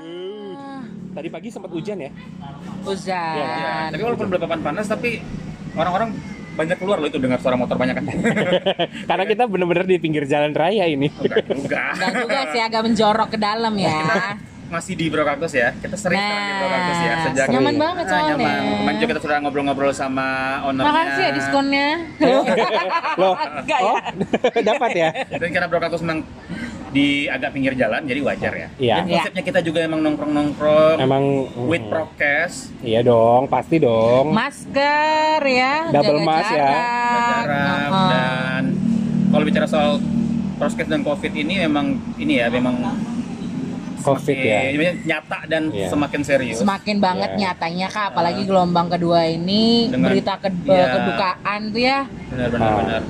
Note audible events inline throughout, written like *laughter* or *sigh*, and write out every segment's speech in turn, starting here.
Iya. Tadi pagi sempat hujan ya? Hujan. Iya, Ya, tapi walaupun belum papan panas tapi orang-orang banyak keluar loh itu dengar suara motor banyak kan. *laughs* Karena kita bener-bener di pinggir jalan raya ini. Enggak juga. Dan juga sih agak menjorok ke dalam ya. Masih di Brokaktus ya. Kita sering sekarang di Brokaktus ya Nah, sejak nyaman banget soalnya. nyaman. Kemarin juga kita sudah ngobrol-ngobrol sama ownernya. Makasih ya diskonnya. Loh, *laughs* Enggak ya. oh, dapat ya? Dan karena Brokaktus memang di agak pinggir jalan jadi wajar ya. Iya. Dan konsepnya kita juga emang nongkrong-nongkrong Emang with mm, prokes, Iya dong, pasti dong. Masker ya. Double jaga mask ya. jarak. Heeh. dan kalau bicara soal prokes dan covid ini memang ini ya memang Covid ya. semakin nyata dan Iya. semakin serius. Semakin banget Iya. nyatanya kak, apalagi gelombang kedua ini Dengan- berita ke- iya. kedukaan tuh ya Benar-benar Ah. benar.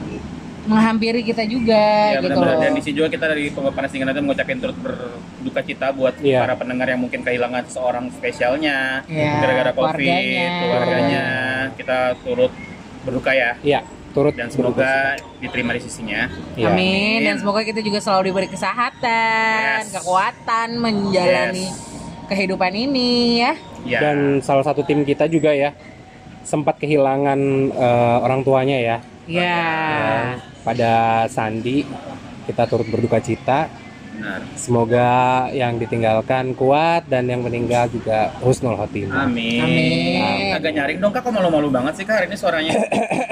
Menghampiri kita juga Ya, gitu loh. Dan di sini juga kita dari Panas Dingin itu mengucapkan turut berduka cita buat Iya. para pendengar yang mungkin kehilangan seorang spesialnya Iya, gara-gara covid, keluarganya. keluarganya. Kita turut berduka ya. Iya, turut Dan semoga diterima di sisinya. Iya. Amin dan Amin. semoga kita juga selalu diberi kesehatan, Yes. kekuatan menjalani Yes. kehidupan ini ya. Ya. Dan salah satu tim kita juga ya sempat kehilangan eh, orang tuanya ya. Ya. Ya, pada Sandi kita turut berduka cita. Benar. Semoga yang ditinggalkan kuat dan yang meninggal juga husnul khotimah. Amin. Amin. Agak nyaring dong kak, kok malu-malu banget sih kak hari ini suaranya.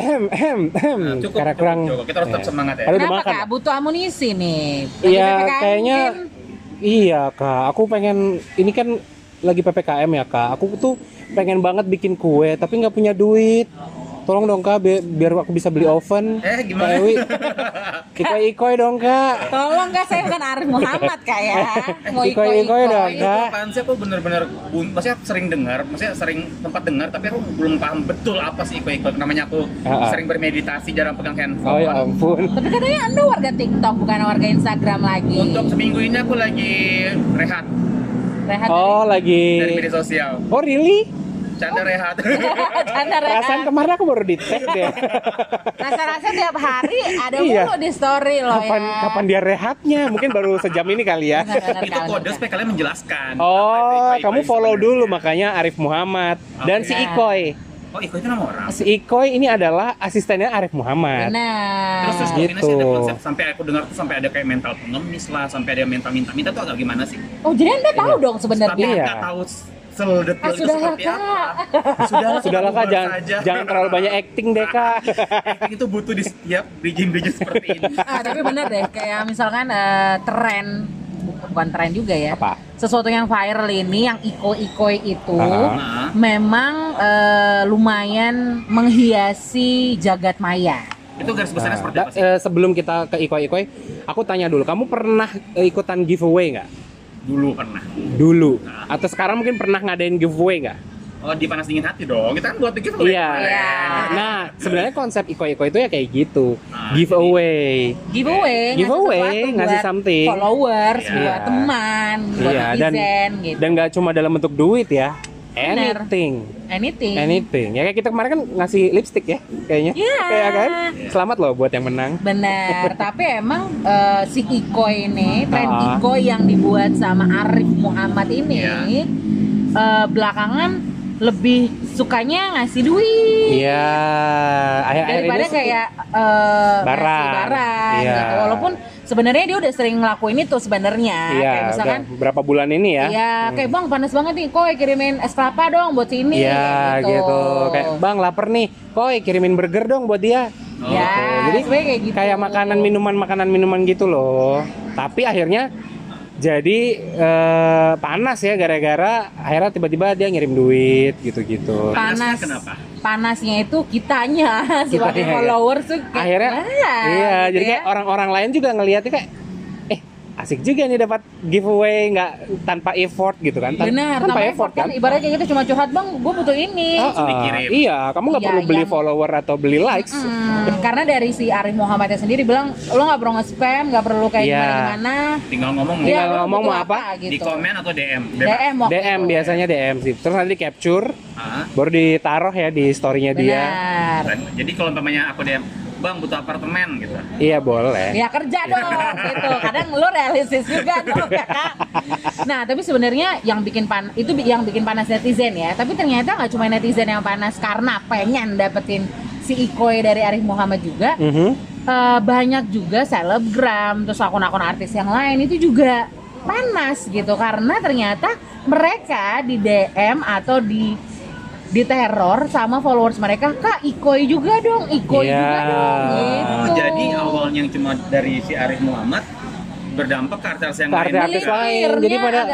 Nah, cukup, Karena cukup, kurang. cukup. Kita harus tetap Ya. semangat ya. Kenapa kak? Butuh amunisi nih. Iya, kayaknya mungkin. iya kak. Aku pengen ini kan lagi ppkm ya kak. Aku tuh pengen banget bikin kue tapi nggak punya duit. Tolong dong kak, bi- biar aku bisa beli oven. Eh, gimana? Kak Ewi, ikoi-ikoi dong kak. Tolong kak, saya bukan Arif Muhammad kak ya. Mau Iko-iko iko-iko. dong. Itu apaan sih aku bener-bener bun- maksudnya sering dengar, maksudnya sering tempat dengar tapi aku belum paham betul apa sih iko-iko. Namanya aku Ah, ah. sering bermeditasi, jarang pegang handphone. Oh ya ampun. Tapi katanya anda warga TikTok bukan warga Instagram lagi. Untuk seminggu ini aku lagi rehat Rehat Oh lagi. dari media sosial. Oh really? Canda rehat. *laughs* Canda rehat. Perasaan kemarin aku baru di tag deh. Rasa-rasa tiap hari ada Iya. mulu di story loh Kapan ya. kapan dia rehatnya? Mungkin baru sejam ini kali ya. Itu kali, kode supaya kalian menjelaskan. Oh, kamu follow sebenarnya. dulu makanya Arif Muhammad dan si. Ikoy. Oh, iko itu nama orang. Si Ikoy ini adalah asistennya Arif Muhammad. Benar. Terus terus Gitu. ada konsep sampai aku dengar tuh sampai ada kayak mental pengemis lah, sampai ada mental minta-minta tuh agak gimana sih? Oh jadi anda tahu dong Tapi sebenarnya. Iya. tahu sedetil Ah, itu sudah seperti Kak. apa. *laughs* Sudah *laughs* Sudahlah kak, jangan jangan terlalu banyak acting deh kak. *laughs* Acting itu butuh di setiap bridging-bridging seperti ini. Ah, tapi bener deh kayak misalkan eh, tren bukan tren juga ya. Apa? Sesuatu yang viral ini yang iko-iko itu. Nah, memang eh, lumayan menghiasi jagat maya. itu garis besarnya Nah, seperti apa sih? eh, sebelum kita ke Ikoy Ikoy, aku tanya dulu, kamu pernah ikutan giveaway nggak? Dulu pernah. Dulu. Nah. Atau sekarang mungkin pernah ngadain giveaway nggak? Oh, di panas dingin hati dong. Kita kan buat bikin giveaway. Iya. Iya. Nah, sebenarnya konsep Ikoy itu ya kayak gitu. Nah, giveaway. Giveaway, Giveaway, ngasih something. followers, Iya. buat teman, buat Iya, dan netizen gitu. dan nggak cuma dalam bentuk duit ya. Bener. Anything. Anything. Anything. Ya kayak kita kemarin kan ngasih lipstick ya kayaknya. Iya. Kayak kan? Selamat loh buat yang menang. Benar, *laughs* tapi emang eh, si Iko ini, tren Ah. Iko yang dibuat sama Arif Muhammad ini Iya. eh, belakangan lebih sukanya ngasih duit Iya. Akhir-akhir daripada ini kayak eh, Barang. ngasih barang Iya. gitu. Walaupun sebenarnya dia udah sering ngelakuin itu sebenarnya. Iya, kayak misalkan berapa bulan ini ya? Iya, kayak bang panas banget nih, kok kirimin es kelapa dong buat sini. Iya kayak gitu. Kayak bang lapar nih, koi kirimin burger dong buat dia. Oh, Ya, Gitu. Jadi kayak gitu. kayak makanan minuman makanan minuman gitu loh. Tapi akhirnya jadi eh, panas ya gara-gara akhirnya tiba-tiba dia ngirim duit gitu-gitu. panas. Kenapa? Panasnya itu kitanya sebagai ya. followers tuh kayak, Akhirnya "Ah," iya, gitu jadi ya. kayak orang-orang lain juga ngelihatnya kayak asik juga nih dapat giveaway nggak tanpa effort gitu kan? Tan- Benar, tanpa effort kan? Ibaratnya kayak gitu cuma curhat bang, gue butuh ini. Ah. dikirim. iya, kamu nggak Iya, perlu beli yang- follower atau beli likes. Hmm, karena dari si Arif Muhammadnya sendiri bilang lo nggak perlu nge-spam, nggak perlu kayak Iya. gimana gimana. Tinggal ngomong Tinggal lo ngomong mau apa, gitu. di komen atau DM. DM waktu DM itu. biasanya DM sih. Terus nanti capture, Ah, baru ditaruh ya di storynya dia. Benar. jadi kalau umpamanya aku DM, bang butuh apartemen gitu Iya boleh. Ya kerja dong gitu. Kadang lu realistis juga dong ya Kak. Nah, tapi sebenarnya yang bikin pan itu yang bikin panas netizen ya. Tapi ternyata nggak cuma netizen yang panas karena pengen dapetin si Ikoy dari Arif Muhammad juga. Mhm. Eh, banyak juga selebgram terus akun-akun artis yang lain itu juga panas gitu karena ternyata mereka di DM atau di di teror sama followers mereka kak Ikoy juga dong Ikoy Iya. juga dong gitu Oh, jadi awalnya yang cuma dari si Arif Muhammad berdampak ke artis yang lain artis-artis juga. lain. Jadi pada-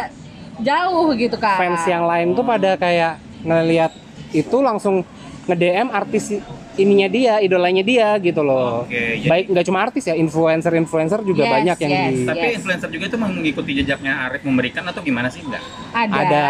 jauh gitu kak Fans yang lain tuh pada kayak ngelihat itu langsung nge-DM artis ininya dia, idolanya dia gitu loh. Oke, jadi- Baik nggak cuma artis ya, influencer-influencer juga Yes, banyak yang yes. di Tapi Yes. influencer juga itu mengikuti jejaknya Arif memberikan atau gimana sih enggak? ada ada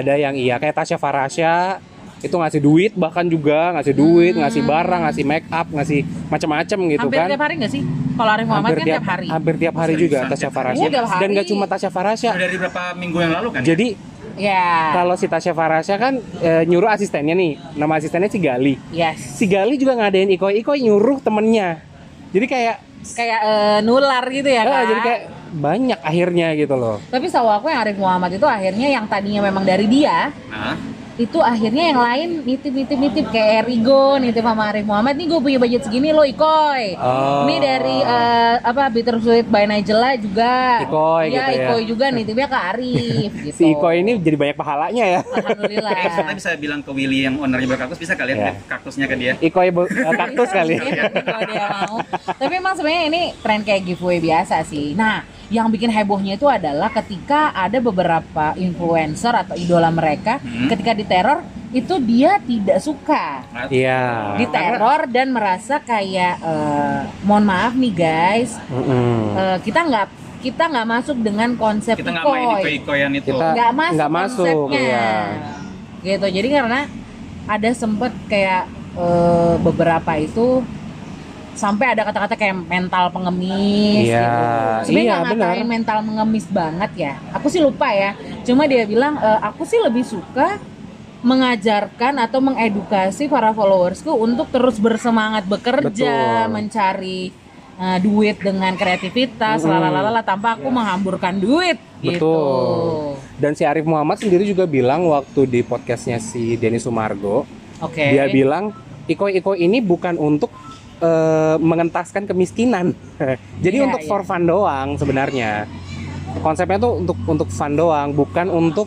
ada yang iya kayak Tasya Farasya itu ngasih duit bahkan juga ngasih duit, Hmm. ngasih barang, ngasih make up, ngasih macam-macam gitu hampir kan. tiap hari nggak sih kalau Arif Muhammad kan tiap hari hampir tiap hari Seriusan, juga tiap Tasya? Farasya. Tiap hari. Dan nggak cuma Tasya Farasya. Dari berapa minggu yang lalu kan? Jadi ya kalau si Tasya Farasya kan eh, nyuruh asistennya nih, nama asistennya si Gali. yes Si Gali juga ngadain Ikoy, Ikoy nyuruh temennya. Jadi kayak kayak eh, nular gitu ya kak jadi kayak banyak akhirnya gitu loh. tapi setahu aku yang Arif Muhammad itu akhirnya yang tadinya memang dari dia Nah, itu akhirnya yang lain nitip nitip nitip kayak Erigo nitip sama Arif Muhammad nih gue punya budget segini lo ikoy Oh. ini dari eh, apa Bittersweet by Nigella juga Ikoy ya, gitu ya. Ikoy juga nitipnya ke Arif *laughs* gitu Si Ikoy ini jadi banyak pahalanya ya. alhamdulillah eh, kita bisa bilang ke Willy yang ownernya berkaktus bisa kalian Iya. kaktusnya ke dia. Ikoy bu- eh, kaktus kali. *laughs* kalau dia mau tapi emang sebenarnya ini tren kayak giveaway biasa sih nah yang bikin hebohnya itu adalah ketika ada beberapa influencer atau idola mereka Hmm. ketika diteror itu dia tidak suka Iya. diteror dan merasa kayak eh, mohon maaf nih guys eh, kita nggak kita nggak masuk dengan konsep Kita nggak main Ikoy. iko-ikoyan itu. Kita- nggak masuk nggak masuk, konsepnya iya. gitu jadi karena ada sempet kayak eh, beberapa itu sampai ada kata-kata kayak mental pengemis Iya, gitu. Sebenarnya iya, nggak ngatain mental pengemis banget ya. Aku sih lupa ya. Cuma dia bilang "E, aku sih lebih suka mengajarkan atau mengedukasi para followersku untuk terus bersemangat bekerja, Betul. mencari eh, duit dengan kreativitas, Mm-mm. lalalala tanpa aku menghamburkan duit gitu. Betul. Dan si Arif Muhammad sendiri juga bilang waktu di podcastnya si Denny Sumargo, Oke. dia bilang ikoy-ikoy ini bukan untuk eh, mengentaskan kemiskinan. *laughs* Jadi Iya, untuk iya. for fun doang sebenarnya. Konsepnya tuh untuk untuk fun doang, bukan untuk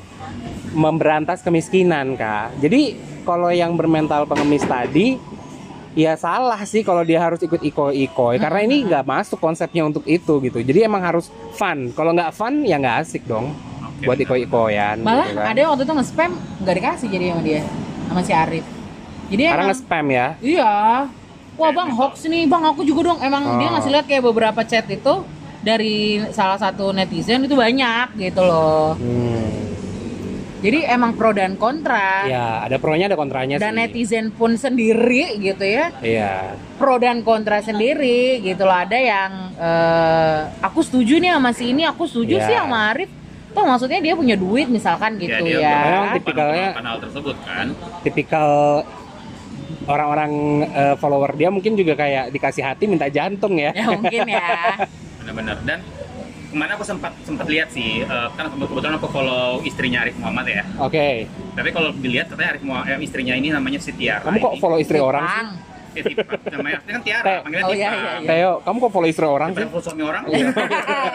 memberantas kemiskinan, Kak. Jadi kalau yang bermental pengemis tadi ya salah sih kalau dia harus ikut ikoy-ikoy karena ini nggak masuk konsepnya untuk itu gitu. Jadi emang harus fun. Kalau nggak fun ya nggak asik dong Oke, buat benar. ikoy-ikoyan. Malah gitu kan. ada yang waktu itu nge-spam nggak dikasih jadi sama dia sama si Arif. Jadi Karena emang nge-spam ya. iya. Wah bang hoax nih bang aku juga dong emang dia Oh. ngasih lihat kayak beberapa chat itu dari salah satu netizen itu banyak gitu loh. Hmm. Jadi emang pro dan kontra. Ya, ada pronya ada kontranya Dan sih. netizen pun sendiri gitu ya Iya. pro dan kontra sendiri gitu loh ada yang eh, aku setuju nih sama si ini aku setuju Iya. sih sama Arif Tuh maksudnya dia punya duit misalkan gitu dia ya. Memang tipikalnya- akan hal tersebut kan. Tipikal orang-orang eh, follower dia mungkin juga kayak dikasih hati minta jantung ya. Ya mungkin ya. *laughs* Benar-benar. Dan ke mana aku sempat sempat lihat sih, eh, kan kebetulan aku follow istrinya Arif Muhammad ya. Oke. Tapi kalau dilihat katanya Arif Muhammad, eh, istrinya ini namanya Sitiara. Kamu kok follow istri orang sih? Bang. Eh, Tipa. namanya artinya kan Tiara, panggilnya Oh, Tipa. iya, iya, iya. Theo, kamu kok follow istri orang sih? Daripada follow suami orang. Iya.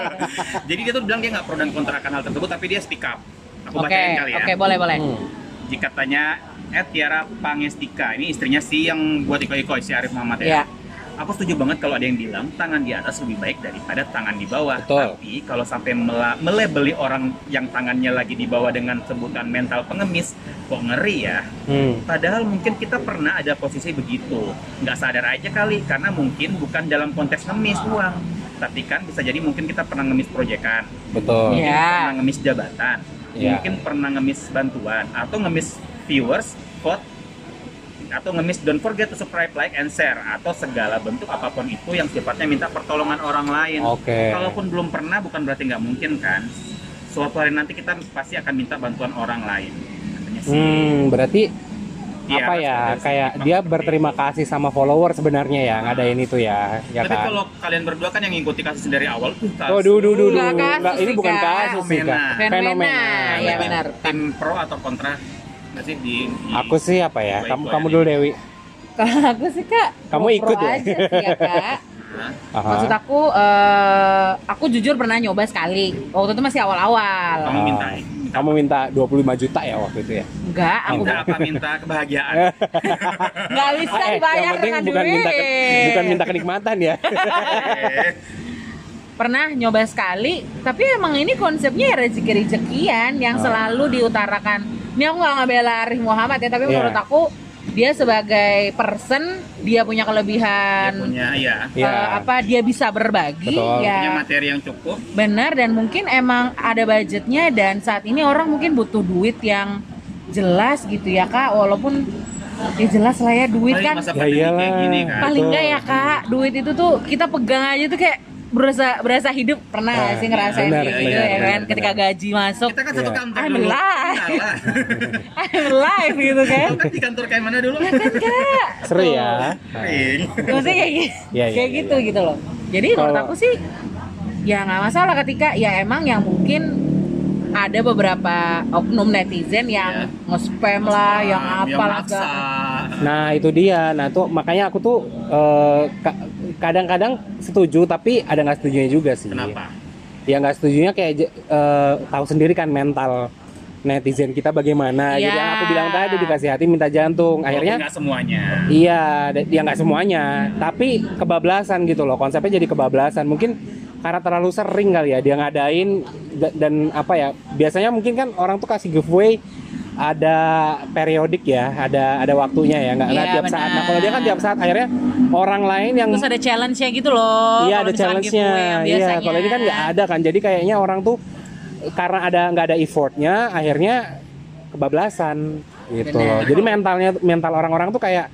*laughs* Jadi dia tuh bilang dia nggak pro dan kontra akan hal tersebut, tapi dia speak up. Aku bacain kali ya. oke boleh boleh. Hmm. Jika tanya eh Tiara Pangestika, ini istrinya si yang buat iko-iko si Arif Muhammad ya. Ya. Aku setuju banget kalau ada yang bilang tangan di atas lebih baik daripada tangan di bawah. Betul. Tapi kalau sampai melebeli orang yang tangannya lagi di bawah dengan sebutan mental pengemis, kok ngeri ya. Hmm. Padahal mungkin kita pernah ada posisi begitu. Nggak sadar aja kali, karena mungkin bukan dalam konteks ngemis uang. Tapi kan bisa jadi mungkin kita pernah ngemis proyekan, Betul. Mungkin pernah ngemis jabatan, Iya. mungkin pernah ngemis bantuan, atau ngemis viewers, vote, atau ngemis don't forget to subscribe, like, and share, atau segala bentuk apa pun itu yang sifatnya minta pertolongan orang lain. Oke. Kalaupun belum pernah, bukan berarti nggak mungkin kan. Suatu hari nanti kita pasti akan minta bantuan orang lain. Katanya sih. Hmm, berarti Iya, apa ya kayak dia berterima itu. kasih sama follower sebenarnya ya ngadain itu ya ya Tapi kan kalau kalian berdua kan yang ngikuti kasus dari awal tuh kasus Oh, duh, duh, duh, duh. Nggak kasus Nggak, ini bukan kasus sih, Kak. Fenomena. Fenomena, ya benar. Tim pro atau kontra nggak sih di, di Aku sih apa ya? Kamu baik. kamu dulu Dewi. Kalau aku sih kak, Kamu ikut ya? aja sih ya kak. *laughs* Hah? Aha. Maksud aku, eh, aku jujur pernah nyoba sekali. Waktu itu masih awal-awal. Kamu minta, minta Kamu minta 25 juta ya waktu itu ya? Enggak, aku minta apa minta kebahagiaan *laughs* nggak bisa Eh, dibayar yang penting dengan bukan duit. minta ke- bukan minta kenikmatan ya. Eh, *laughs* Pernah nyoba sekali, tapi emang ini konsepnya ya rezeki-rezekian yang Ah. selalu diutarakan. Ini aku nggak ngebela Arif Muhammad ya, tapi Iya. menurut aku dia sebagai person dia punya dia kelebihan punya ya Iya. apa dia bisa berbagi Betul. punya ya materi yang cukup benar dan mungkin emang ada budgetnya dan saat ini orang mungkin butuh duit yang jelas gitu ya kak walaupun ya jelas lah ya duit Apalagi kan masa Ya iyalah. gini kan paling enggak ya kak duit itu tuh kita pegang aja tuh kayak berasa berasa hidup pernah nggak Ah, sih ngerasain benar, gitu benar, ya kan benar, ketika benar. gaji masuk kita kan satu Iya. kantor I'm dulu alive. Iyalah. *laughs* I'm alive gitu kan kan di kantor kayak mana dulu ya kan kak Seru ya. Sering. maksudnya kayak gitu Iya, iya, kayak iya, gitu iya. gitu loh jadi menurut Kalau- aku sih ya nggak masalah ketika ya emang yang mungkin ada beberapa oknum netizen yang Iya. nge-spam lah yang maksa segala- Nah itu dia. Nah tuh makanya aku tuh ka- kadang-kadang setuju tapi ada nggak setujunya juga sih. kenapa Ya nggak setujunya kayak eh, tahu sendiri kan mental netizen kita bagaimana. Jadi Iya. yang aku bilang tadi dikasih hati minta jantung. Akhirnya nggak semuanya Iya, d- ya nggak semuanya, tapi kebablasan gitu loh. Konsepnya jadi kebablasan. Mungkin karena terlalu sering kali ya dia ngadain da- dan apa ya? Biasanya mungkin kan orang tuh kasih giveaway ada periodik ya, ada ada waktunya ya, nggak nggak Iya, tiap saat. Nah kalau dia kan tiap saat, akhirnya orang lain yang terus ada challenge-nya gitu loh iya ada challenge-nya, iya. Kalau ini kan nggak ada kan, jadi kayaknya orang tuh karena ada nggak ada effortnya, akhirnya kebablasan gitu Benar. loh. Jadi mentalnya mental orang-orang tuh kayak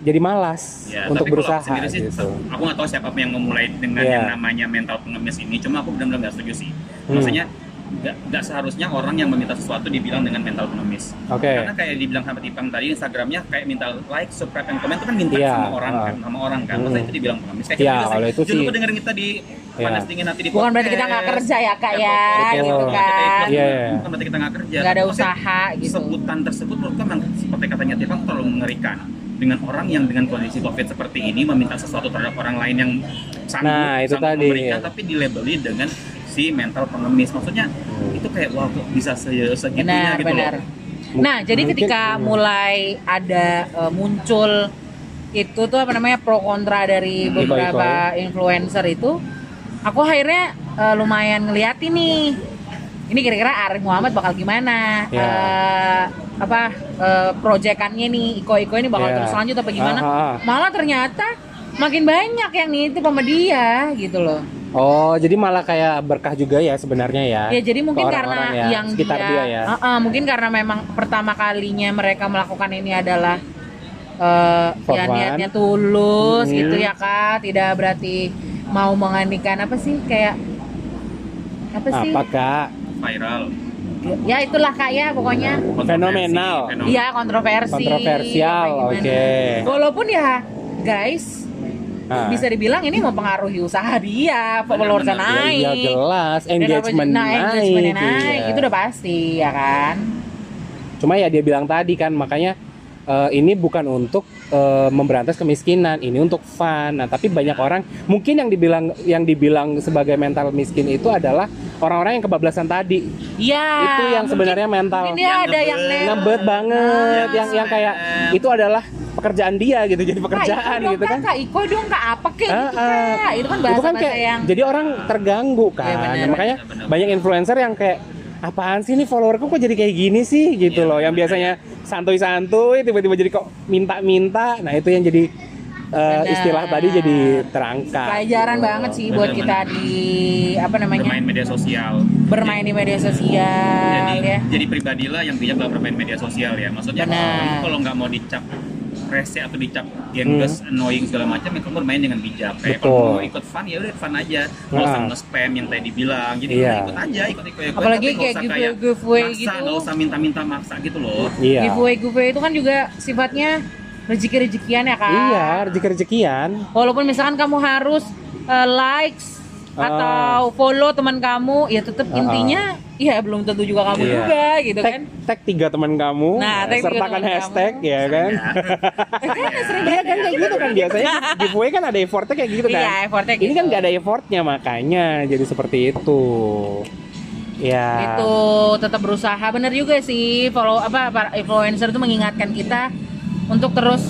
jadi malas Ya, untuk berusaha aku sendiri sih, gitu. aku nggak tahu siapa yang memulai dengan Iya. yang namanya mental pengemis ini. Cuma aku benar-benar nggak setuju sih. Hmm. Maksudnya nggak nggak seharusnya orang yang meminta sesuatu dibilang dengan mental pengemis. Oke. Karena kayak dibilang sama Tipang tadi Instagramnya kayak minta like, subscribe, dan komen itu kan minta Iya, sama orang ah. kan, sama orang kan. Masa Hmm. itu dibilang pengemis? Kayak Iya, gitu kalau itu Jangan sih- lupa dengerin kita di Iya. panas dingin nanti di bukan berarti kita nggak kerja ya kak ya Betul. gitu kan Iya, iya. Bukan berarti kita nggak kerja. nggak ada usaha gitu sebutan tersebut menurutku memang seperti katanya Tipang terlalu mengerikan dengan orang yang dengan kondisi covid seperti ini meminta sesuatu terhadap orang lain yang sanggup, Nah, itu sanggup tadi, memberikan ya. tapi dilabeli dengan si mental pengemis. Maksudnya itu kayak wah kok bisa se- segitunya benar gitu benar. Loh nah jadi Mungkin- ketika mulai ada eh, muncul itu tuh apa namanya pro kontra dari Iko-iko beberapa influencer itu aku akhirnya eh, lumayan ngeliatin nih ini kira-kira Arif Muhammad bakal gimana? Ya. Eh, apa eh, proyekannya nih Iko-Iko ini bakal Ya. terus lanjut apa gimana? Ah, ah. malah ternyata makin banyak yang nitip sama dia gitu loh Oh, jadi malah kayak berkah juga ya sebenarnya ya. Ya jadi mungkin karena ya, yang sekitar dia, dia ya. Uh-uh, mungkin karena memang pertama kalinya mereka melakukan ini adalah eh For ya niatnya tulus Mhm. gitu ya kak, tidak berarti mau menganikan apa sih kayak apa sih? Apa kak? viral Ya itulah kak ya pokoknya. Fenomenal. Iya kontroversi. Kontroversial, oke. Walaupun ya guys Ah. bisa dibilang ini mempengaruhi usaha dia, followersnya naik. Iya jelas, Dan apa- engagement nah, naik. engagementnya naik, iya. itu udah pasti ya kan. Cuma ya dia bilang tadi kan makanya eh, ini bukan untuk eh, memberantas kemiskinan, ini untuk fun. Nah, tapi banyak orang mungkin yang dibilang yang dibilang sebagai mental miskin itu adalah orang-orang yang kebablasan tadi. Iya. itu yang mungkin- sebenarnya mental. Yang ada yang ngebet. banget, Iya, yang yang kayak itu adalah pekerjaan dia gitu, jadi pekerjaan Kak, Iko dong, gitu kan. Kak, Iko dong kak apa kayak Ah, gitu ah. kak. Itu kan bahasa itu kan bahasa kayak yang jadi orang terganggu kan Iya, benar, makanya benar, benar. banyak influencer yang kayak apaan sih ini followerku kok jadi kayak gini sih gitu Iya, loh yang biasanya santuy-santuy tiba-tiba jadi kok minta-minta nah itu yang jadi Benar. istilah tadi jadi terangkat pelajaran gitu. banget sih Benar, buat benar. kita di apa namanya bermain media sosial bermain di media sosial jadi ya. jadi pribadilah yang bijak dalam bermain media sosial ya maksudnya kalau nggak mau dicap rese atau dicap gengges, annoying segala macam, ya kamu bermain dengan bijak. Kayak Hmm. Betul. kalau mau ikut fun ya udah fun aja. Nggak usah Nah. nge-spam yang tadi dibilang. Jadi udah ikut aja, ikut ikut ikut. Apalagi tapi kayak usah giveaway- giveaway maksa, gitu. nggak usah minta-minta maksa gitu loh. Iya. giveaway giveaway itu kan juga sifatnya rezeki-rezekian ya kak Iya, rezeki-rezekian. walaupun misalkan kamu harus uh, likes Ah. atau follow teman kamu ya tetap Ah. intinya ya belum tentu juga kamu Iya. juga gitu Tag, kan tag tiga teman kamu, Nah, tag tiga sertakan hashtag kamu. ya kan. sering Iya kan kayak gitu kan biasanya giveaway kan ada effortnya kayak gitu kan. Iya, effortnya Ini gitu. kan nggak ada effortnya makanya jadi seperti itu. Ya. itu tetap berusaha bener juga sih follow apa para influencer itu mengingatkan kita untuk terus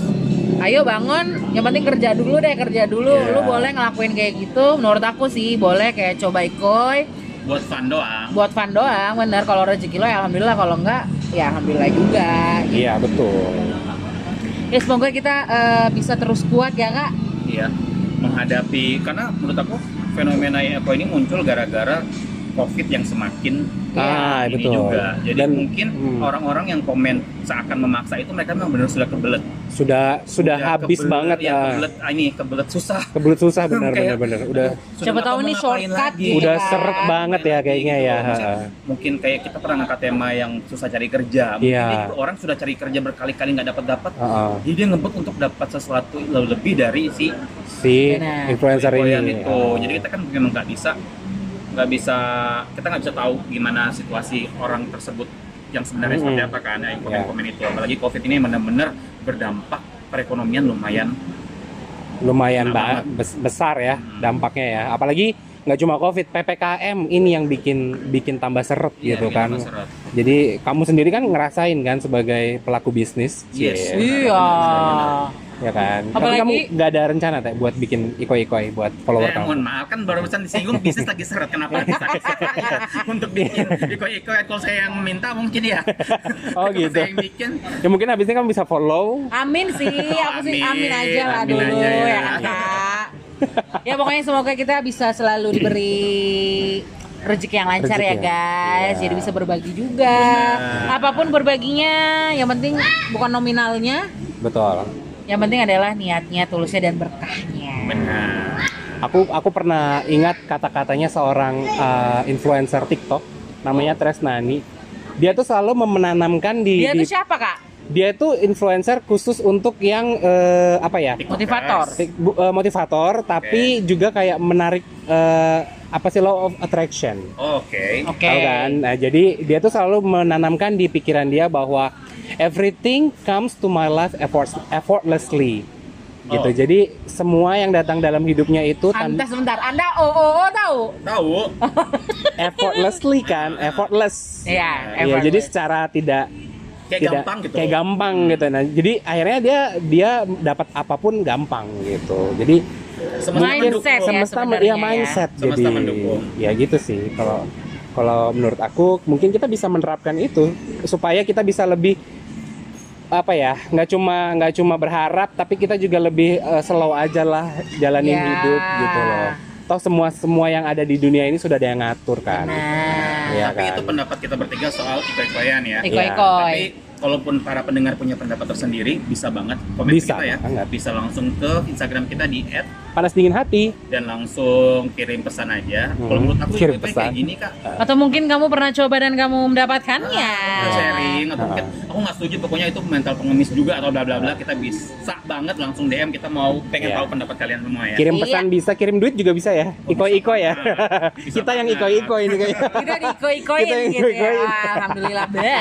ayo bangun yang penting kerja dulu deh kerja dulu Iya. lu boleh ngelakuin kayak gitu menurut aku sih boleh kayak coba ikoi Buat fun doang. buat fun doang bener kalau rezeki lo ya alhamdulillah kalau enggak ya alhamdulillah juga Iya betul. ya semoga kita eh, bisa terus kuat ya kak Iya, menghadapi karena menurut aku fenomena EPO ini muncul gara-gara COVID yang semakin Ah ini betul. juga. Jadi Dan mungkin hmm, orang-orang yang komen seakan memaksa itu mereka memang benar sudah kebelet. sudah sudah habis kebelet, banget ya. ya. Kebelet, ah, ini kebelet susah. Kebelet susah *laughs* benar benar benar. Udah Sudah Siapa tahu ini mau shortcut lagi. gitu udah kan. seret banget ya kayaknya ya. Gitu. Maksudnya, Mungkin kayak kita pernah ngangkat tema yang susah cari kerja. Mungkin Iya. orang sudah cari kerja berkali-kali nggak dapat dapat. Heeh. Jadi dia ngebut untuk dapat sesuatu lebih dari si si influencer ini. itu. Jadi kita kan memang nggak bisa nggak bisa kita nggak bisa tahu gimana situasi orang tersebut yang sebenarnya Mm-mm. seperti apa kan yang Ya. komen-komen itu. Apalagi COVID ini benar-benar berdampak perekonomian lumayan lumayan ba- bes- besar ya Hmm. dampaknya ya. Apalagi nggak cuma covid, ppkm ini yang bikin bikin tambah seret Iya, gitu kan. seret. Jadi kamu sendiri kan ngerasain kan sebagai pelaku bisnis, Yes. Iya ya kan. Tapi Apalagi- kamu nggak ada rencana teh buat bikin ikoi-ikoi buat follower Eh, kamu. mohon maaf kan barusan disinggung *laughs* bisnis lagi seret kenapa bisa ya, untuk bikin iko-iko kalau saya yang minta mungkin ya *laughs* Oh, Kalau gitu. saya yang bikin Ya mungkin habis ini kamu bisa follow. Amin sih, aku sih Amin, amin aja lah amin dulu aja ya. ya kan kak. Ya pokoknya semoga kita bisa selalu diberi rezeki yang lancar Rezeki ya guys, iya. jadi bisa berbagi juga. Benar. Apa pun berbaginya, yang penting bukan nominalnya, Betul. Yang penting adalah niatnya, tulusnya dan berkahnya. benar Aku aku pernah ingat kata-katanya seorang uh, influencer TikTok namanya Tresnani. Dia tuh selalu menanamkan di, Dia di- tuh siapa kak? dia tuh influencer khusus untuk yang eh, apa ya Motivator. Eh, motivator tapi juga kayak menarik eh, apa sih law of attraction oke Oke. tahu kan nah, jadi dia tuh selalu menanamkan di pikiran dia bahwa everything comes to my life effort, effortlessly gitu Oh. jadi semua yang datang dalam hidupnya itu Anda sebentar, Anda oh oh, oh tahu? tahu *laughs* effortlessly kan effortless Iya, Iya, jadi effortless. secara tidak kayak tidak gampang gitu kayak gampang gitu nah jadi akhirnya dia dia dapat apa pun gampang gitu jadi Semesta Mindset mendukung. ya semesta sebenarnya ya ya. mindset Semesta jadi mendukung. ya gitu sih kalau kalau menurut aku mungkin kita bisa menerapkan itu supaya kita bisa lebih apa ya nggak cuma nggak cuma berharap tapi kita juga lebih eh, slow aja lah jalanin Ya. hidup gitu loh toh semua semua yang ada di dunia ini sudah ada yang ngatur kan Nah, Iya tapi kan? itu pendapat kita bertiga soal iko-ikoyan ya ikoi-ikoi. Tapi kalaupun para pendengar punya pendapat tersendiri, bisa banget komen ke Bisa kita ya. banget. Bisa langsung ke Instagram kita di panas dingin hati dan langsung kirim pesan aja. Hmm, Kalau menurut aku kirim itu kayak pesan. gini kak, Atau mungkin kamu pernah coba dan kamu mendapatkannya. Kita sharing atau mungkin aku nggak setuju pokoknya itu mental pengemis juga atau bla bla bla kita bisa banget langsung DM kita mau pengen Iya. tahu pendapat kalian semua ya. kirim Iya. pesan bisa kirim duit juga bisa ya iko iko ya Bisa *laughs* kita yang iko iko ini kayak Kita Kita yang gitu ya. Alhamdulillah *laughs* Ya,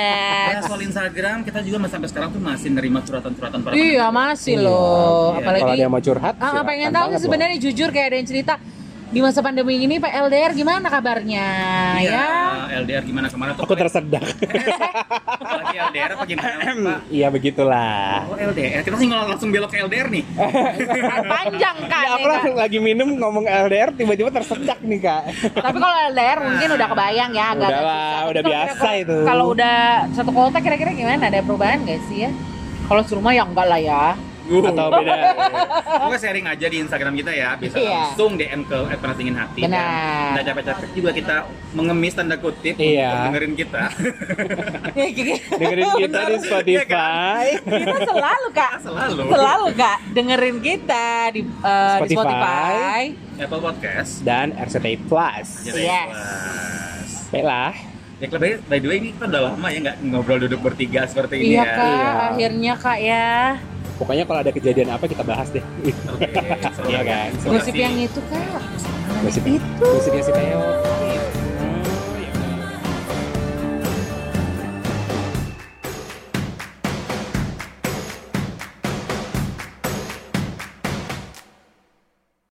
banget. soal Instagram kita juga sampai sekarang tuh masih nerima curhatan-curhatan para Iya masih Iya. loh. Iya. Apalagi kalau dia mau curhat Ah, pengen tahu sih sebenarnya jujur kayak ada yang cerita di masa pandemi ini Pak LDR gimana kabarnya Iya, ya? LDR gimana kemarin tuh? aku tersedak *laughs* lagi LDR apa gimana? Pak? iya begitulah Oh LDR, kita sih langsung belok ke LDR nih. *laughs* Panjang kan. ya, aku ya, langsung lagi minum ngomong LDR tiba-tiba tersedak nih kak? Tapi kalau LDR mungkin udah kebayang ya agak Udah lah, udah Tapi biasa kalau- itu. Kalau udah satu kota kira-kira gimana? Ada perubahan gak sih ya? Kalau serumah ya enggak lah ya. Uh. atau beda? Pokoknya sharing aja di Instagram kita ya, bisa Iya. langsung DM ke Panas Dingin Hati. Benar. Dan nggak capek-capek juga kita mengemis tanda kutip Iya. untuk dengerin kita. Dengerin kita di. Spotify. kita selalu kak Selalu. selalu kak dengerin kita di, eh, di Spotify. Spotify Apple Podcast. Dan RCTI Plus. Jadi, Yes. Plus. Baiklah. Ya, by, by the way ini kita udah lama ya nggak ngobrol duduk bertiga seperti ini iya ya. kak Iya. akhirnya kak ya Pokoknya kalau ada kejadian apa kita bahas deh. Oke, seru *laughs* Iya kan? Gosip yang itu kak Gosip itu. Gosipnya si Theo.